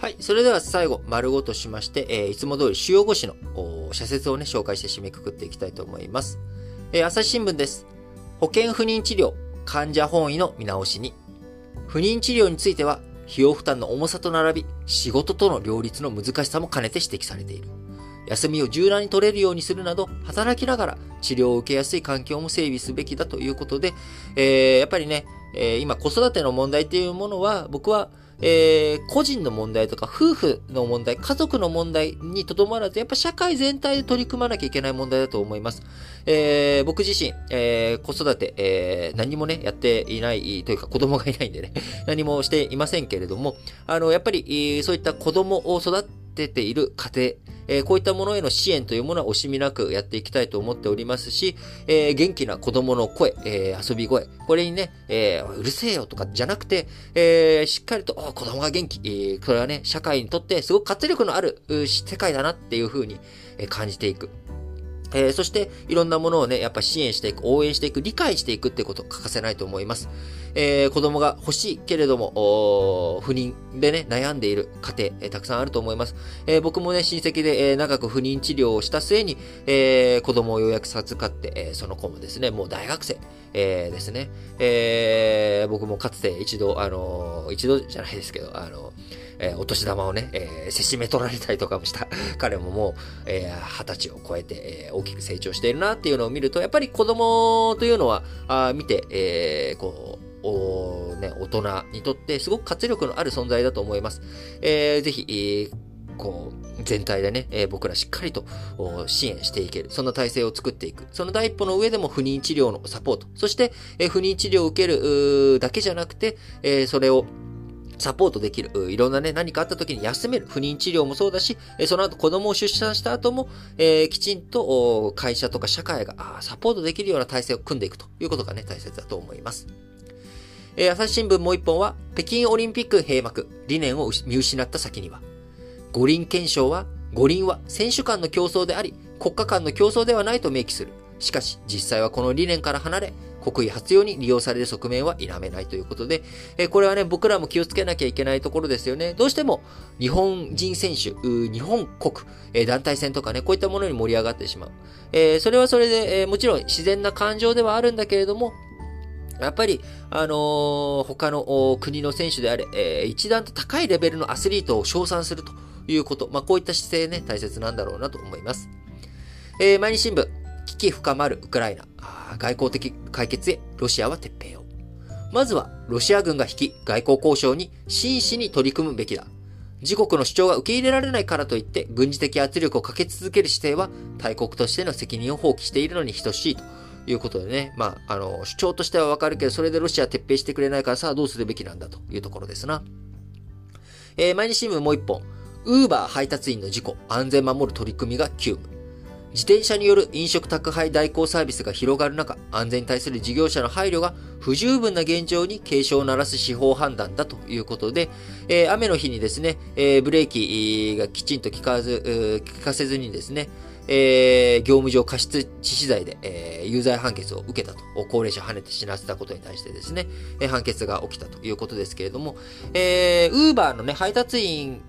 はい。それでは最後、丸ごとしまして、えー、いつも通り主要語詞の社説をね、紹介して締めくくっていきたいと思います。えー、朝日新聞です。保険不妊治療、患者本位の見直しに。不妊治療については、費用負担の重さと並び、仕事との両立の難しさも兼ねて指摘されている。休みを柔軟に取れるようにするなど、働きながら治療を受けやすい環境も整備すべきだということで、えー、やっぱりね、えー、今子育ての問題っていうものは、僕はえー、個人の問題とか夫婦の問題、家族の問題にとどまらず、やっぱ社会全体で取り組まなきゃいけない問題だと思います。えー、僕自身、えー、子育て、えー、何もね、やっていないというか子供がいないんでね、何もしていませんけれども、あの、やっぱり、そういった子供を育てている家庭、えー、こういったものへの支援というものは惜しみなくやっていきたいと思っておりますし、えー、元気な子供の声、えー、遊び声、これにね、えうるせえよとかじゃなくて、えしっかりと、子供が元気、えー、これはね、社会にとってすごく活力のある世界だなっていうふうに感じていく。えー、そして、いろんなものをね、やっぱ支援していく、応援していく、理解していくってこと欠かせないと思います。えー、子供が欲しいけれども、不妊でね、悩んでいる家庭、えー、たくさんあると思います。えー、僕もね、親戚で、えー、長く不妊治療をした末に、えー、子供をようやく授かって、えー、その子もですね、もう大学生、えー、ですね。えー、僕もかつて一度、あのー、一度じゃないですけど、あのーえ、お年玉をね、えー、せしめ取られたりとかもした 彼ももう、えー、二十歳を超えて、えー、大きく成長しているなっていうのを見ると、やっぱり子供というのは、あ見て、えー、こう、おね、大人にとってすごく活力のある存在だと思います。えー、ぜひ、えー、こう、全体でね、えー、僕らしっかりと支援していける。そんな体制を作っていく。その第一歩の上でも不妊治療のサポート。そして、えー、不妊治療を受けるだけじゃなくて、えー、それをサポートできる。いろんなね、何かあった時に休める。不妊治療もそうだし、その後子供を出産した後も、えー、きちんと会社とか社会がサポートできるような体制を組んでいくということがね、大切だと思います。えー、朝日新聞もう一本は、北京オリンピック閉幕、理念を見失った先には、五輪憲章は、五輪は選手間の競争であり、国家間の競争ではないと明記する。しかし、実際はこの理念から離れ、国威発揚に利用される側面は否めないということで、えこれはね、僕らも気をつけなきゃいけないところですよね。どうしても、日本人選手、日本国、え団体戦とかね、こういったものに盛り上がってしまう。えー、それはそれで、えー、もちろん自然な感情ではあるんだけれども、やっぱり、あのー、他の国の選手であれ、えー、一段と高いレベルのアスリートを称賛するということ。まあ、こういった姿勢ね、大切なんだろうなと思います。えー、毎日新聞、危機深まるウクライナ。外交的解決へロシアは撤兵を。まずは、ロシア軍が引き、外交交渉に真摯に取り組むべきだ。自国の主張が受け入れられないからといって、軍事的圧力をかけ続ける姿勢は、大国としての責任を放棄しているのに等しいということでね。まあ、あの、主張としてはわかるけど、それでロシアは撤兵してくれないからさあどうするべきなんだというところですな。えー、毎日新聞もう一本。ウーバー配達員の事故、安全守る取り組みが急務。自転車による飲食宅配代行サービスが広がる中、安全に対する事業者の配慮が不十分な現状に警鐘を鳴らす司法判断だということで、えー、雨の日にですね、えー、ブレーキがきちんと効かず、効かせずにですね、えー、業務上過失致死罪で、えー、有罪判決を受けたと、高齢者跳ねて死なせたことに対してですね、えー、判決が起きたということですけれども、えー、ウーバーのね、配達員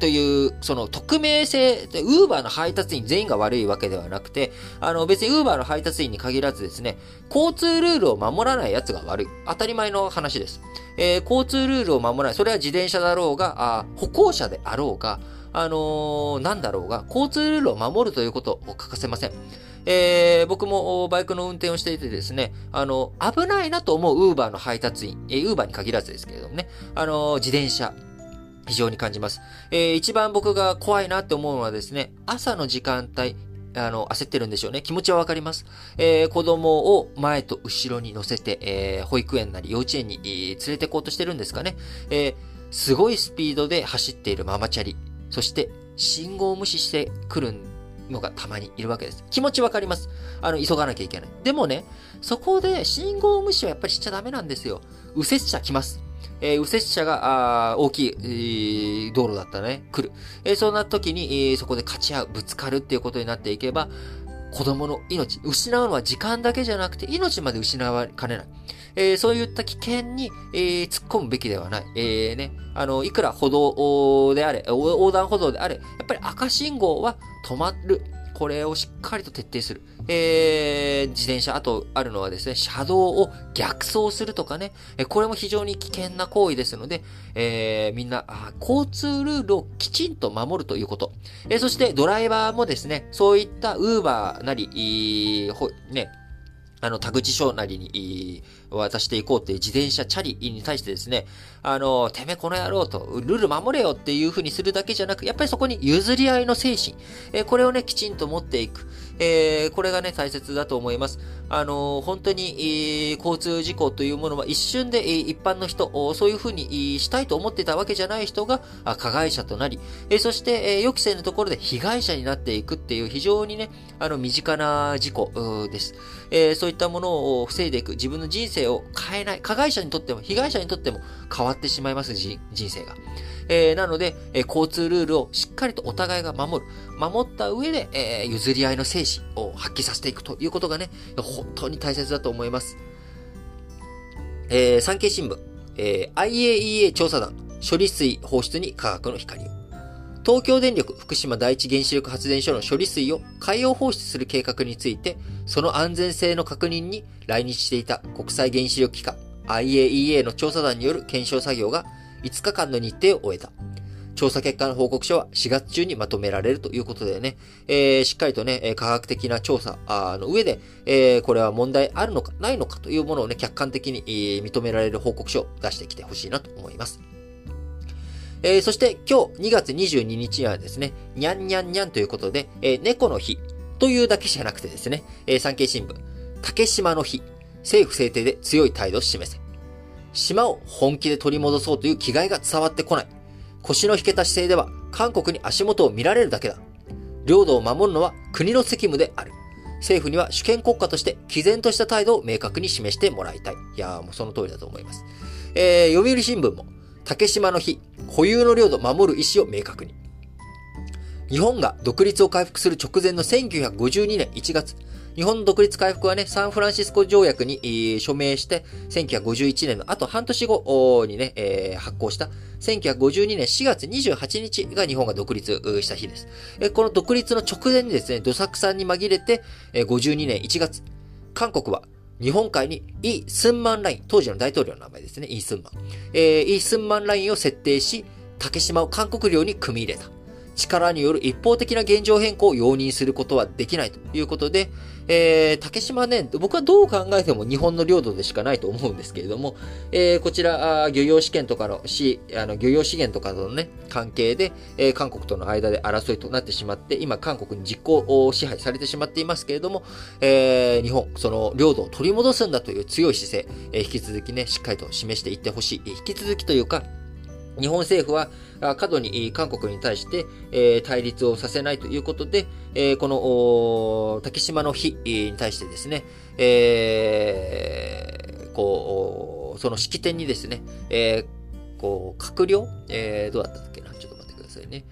という、その匿名性、ウーバーの配達員全員が悪いわけではなくて、あの別にウーバーの配達員に限らずですね、交通ルールを守らない奴が悪い。当たり前の話です。えー、交通ルールを守らない。それは自転車だろうが、あ歩行者であろうが、あのー、なんだろうが、交通ルールを守るということを欠かせません。えー、僕もバイクの運転をしていてですね、あの、危ないなと思うウーバーの配達員、え、ウーバーに限らずですけれどもね、あのー、自転車、非常に感じます。えー、一番僕が怖いなって思うのはですね、朝の時間帯、あの、焦ってるんでしょうね。気持ちはわかります。えー、子供を前と後ろに乗せて、えー、保育園なり幼稚園に、連れて行こうとしてるんですかね。えー、すごいスピードで走っているママチャリ。そして、信号を無視してくるのがたまにいるわけです。気持ちわかります。あの、急がなきゃいけない。でもね、そこで信号無視はやっぱりしちゃダメなんですよ。右折車来ます。えー、右折車が、あ大きい、えー、道路だったらね、来る。えー、そんな時に、えー、そこで勝ち合う、ぶつかるっていうことになっていけば、子供の命、失うのは時間だけじゃなくて、命まで失われかねない。えー、そういった危険に、えー、突っ込むべきではない。えー、ね、あの、いくら歩道であれ、横断歩道であれ、やっぱり赤信号は止まる。これをしっかりと徹底する。えー、自転車、あとあるのはですね、車道を逆走するとかね、えこれも非常に危険な行為ですので、えー、みんなあ交通ルールをきちんと守るということ。えー、そしてドライバーもですね、そういったウーバーなり、ほね、あの、田口省なりに渡していこうっていう自転車チャリに対してですね、あの、てめえこの野郎と、ルール守れよっていう風にするだけじゃなく、やっぱりそこに譲り合いの精神、えこれをね、きちんと持っていく。えー、これがね、大切だと思います。あの、本当に、えー、交通事故というものは一瞬で、えー、一般の人、そういうふうにしたいと思ってたわけじゃない人が加害者となり、えー、そして、えー、予期せぬところで被害者になっていくっていう非常にね、あの、身近な事故です。えー、そういったものを防いでいく、自分の人生を変えない、加害者にとっても、被害者にとっても変わってしまいます、人生が。えー、なので、えー、交通ルールをしっかりとお互いが守る。守った上で、えー、譲り合いの精神を発揮させていくということがね、本当に大切だと思います。えー、産経新聞、えー、IAEA 調査団、処理水放出に科学の光を。東京電力福島第一原子力発電所の処理水を海洋放出する計画について、その安全性の確認に来日していた国際原子力機関 IAEA の調査団による検証作業が5日間の日程を終えた。調査結果の報告書は4月中にまとめられるということでね、えー、しっかりとね、科学的な調査の上で、えー、これは問題あるのかないのかというものをね、客観的に、認められる報告書を出してきてほしいなと思います。えー、そして今日2月22日にはですね、にゃんにゃんにゃんということで、えー、猫の日というだけじゃなくてですね、えー、産経新聞、竹島の日、政府制定で強い態度を示せ。島を本気で取り戻そうという気概が伝わってこない。腰の引けた姿勢では韓国に足元を見られるだけだ。領土を守るのは国の責務である。政府には主権国家として毅然とした態度を明確に示してもらいたい。いやーもうその通りだと思います。えー、読売新聞も、竹島の日、固有の領土を守る意思を明確に。日本が独立を回復する直前の1952年1月、日本の独立回復はね、サンフランシスコ条約に、署名して、1951年のあと半年後にね、えー、発行した1952年4月28日が日本が独立した日です。え、この独立の直前にですね、土作さんに紛れて、え、52年1月、韓国は日本海にイ・スンマンライン、当時の大統領の名前ですね、イ・スンマン。えー、イ・スンマンラインを設定し、竹島を韓国領に組み入れた。力による一方的な現状変更を容認することはできないということで、えー、竹島ね、僕はどう考えても日本の領土でしかないと思うんですけれども、えー、こちら、漁業試験とかの、し、あの、漁業資源とかのね、関係で、えー、韓国との間で争いとなってしまって、今、韓国に実行を支配されてしまっていますけれども、えー、日本、その領土を取り戻すんだという強い姿勢、えー、引き続きね、しっかりと示していってほしい。引き続きというか、日本政府は過度に韓国に対して対立をさせないということで、この竹島の日に対してですね、え、こう、その式典にですね、え、こう、閣僚、え、どうだったっけな？ちょっと待ってくださいね。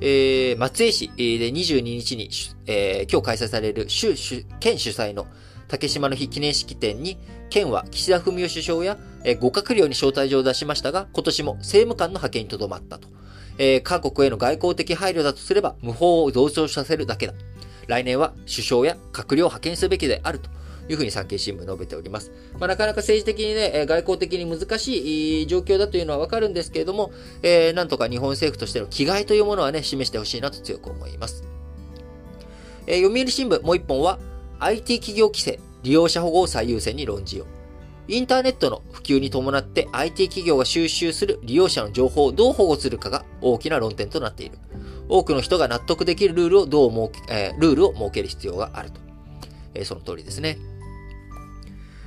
えー、松江市で22日に、えー、今日開催される県主催の竹島の日記念式典に、県は岸田文雄首相や、えー、閣僚に招待状を出しましたが、今年も政務官の派遣にとどまったと。えー、韓国への外交的配慮だとすれば、無法を増長させるだけだ。来年は首相や閣僚を派遣すべきであるというふうに産経新聞述べております。まあ、なかなか政治的にね、外交的に難しい状況だというのはわかるんですけれども、えー、なんとか日本政府としての気概というものはね、示してほしいなと強く思います。えー、読売新聞もう一本は、IT 企業規制、利用者保護を最優先に論じよう。インターネットの普及に伴って IT 企業が収集する利用者の情報をどう保護するかが大きな論点となっている。多くの人が納得できるルールをどう設け、えー、ルールを設ける必要があると。えー、その通りですね。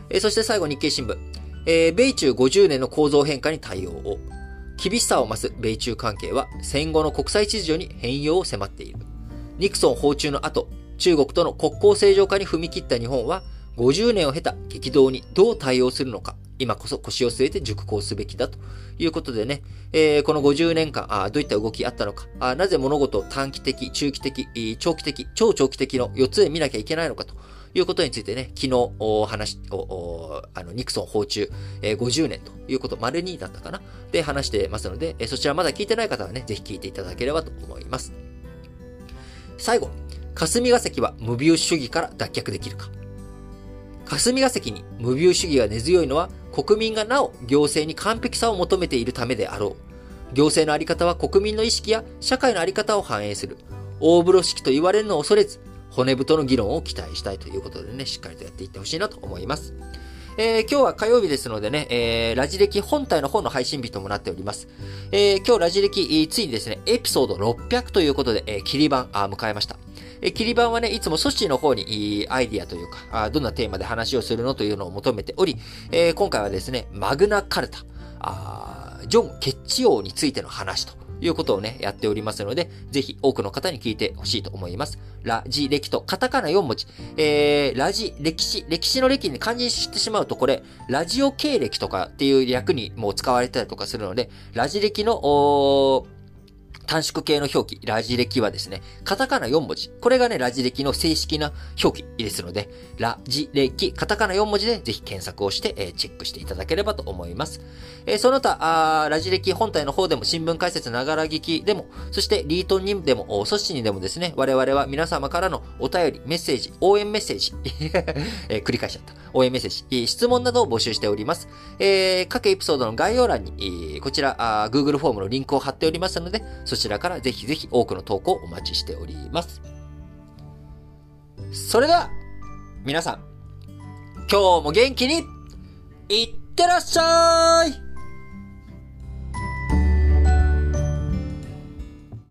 えー、そして最後日経新聞。えー、米中50年の構造変化に対応を。厳しさを増す米中関係は戦後の国際秩序に変容を迫っている。ニクソン訪中の後、中国との国交正常化に踏み切った日本は、50年を経た激動にどう対応するのか、今こそ腰を据えて熟考すべきだということでね、えー、この50年間あ、どういった動きあったのかあ、なぜ物事を短期的、中期的、長期的、超長期的の4つで見なきゃいけないのかということについてね、昨日お話おあの、ニクソン訪中、えー、50年ということ、丸2だったかなで話してますので、えー、そちらまだ聞いてない方はね、ぜひ聞いていただければと思います。最後、霞が関は無病主義から脱却できるか。霞が関に無病主義が根強いのは国民がなお行政に完璧さを求めているためであろう。行政のあり方は国民の意識や社会のあり方を反映する。大風呂敷と言われるのを恐れず、骨太の議論を期待したいということでね、しっかりとやっていってほしいなと思います。えー、今日は火曜日ですのでね、えー、ラジ歴本体の方の配信日ともなっております。えー、今日ラジ歴、ついにですね、エピソード600ということで、えー、切り板、あ、迎えました。え、切り板はね、いつも組織の方にアイディアというか、あどんなテーマで話をするのというのを求めており、えー、今回はですね、マグナカルタ、あジョン・ケッチ王についての話ということをね、やっておりますので、ぜひ多くの方に聞いてほしいと思います。ラジ歴とカタカナ4文字。えー、ラジ、歴史、歴史の歴に漢字してしまうとこれ、ラジオ経歴とかっていう略にもう使われたりとかするので、ラジ歴の、おー短縮形の表記、ラジ歴はですね、カタカナ4文字。これがね、ラジ歴の正式な表記ですので、ラジ歴、カタカナ4文字でぜひ検索をして、えー、チェックしていただければと思います。えー、その他、ラジ歴本体の方でも新聞解説ながら聞きでも、そしてリートンにでも、組織にでもですね、我々は皆様からのお便り、メッセージ、応援メッセージ、えー、繰り返しちゃった。応援メッセージ、質問などを募集しております。えー、各エピソードの概要欄に、こちら、Google フォームのリンクを貼っておりますので、そちらからぜひぜひ多くの投稿をお待ちしております。それでは、皆さん、今日も元気に、いってらっしゃい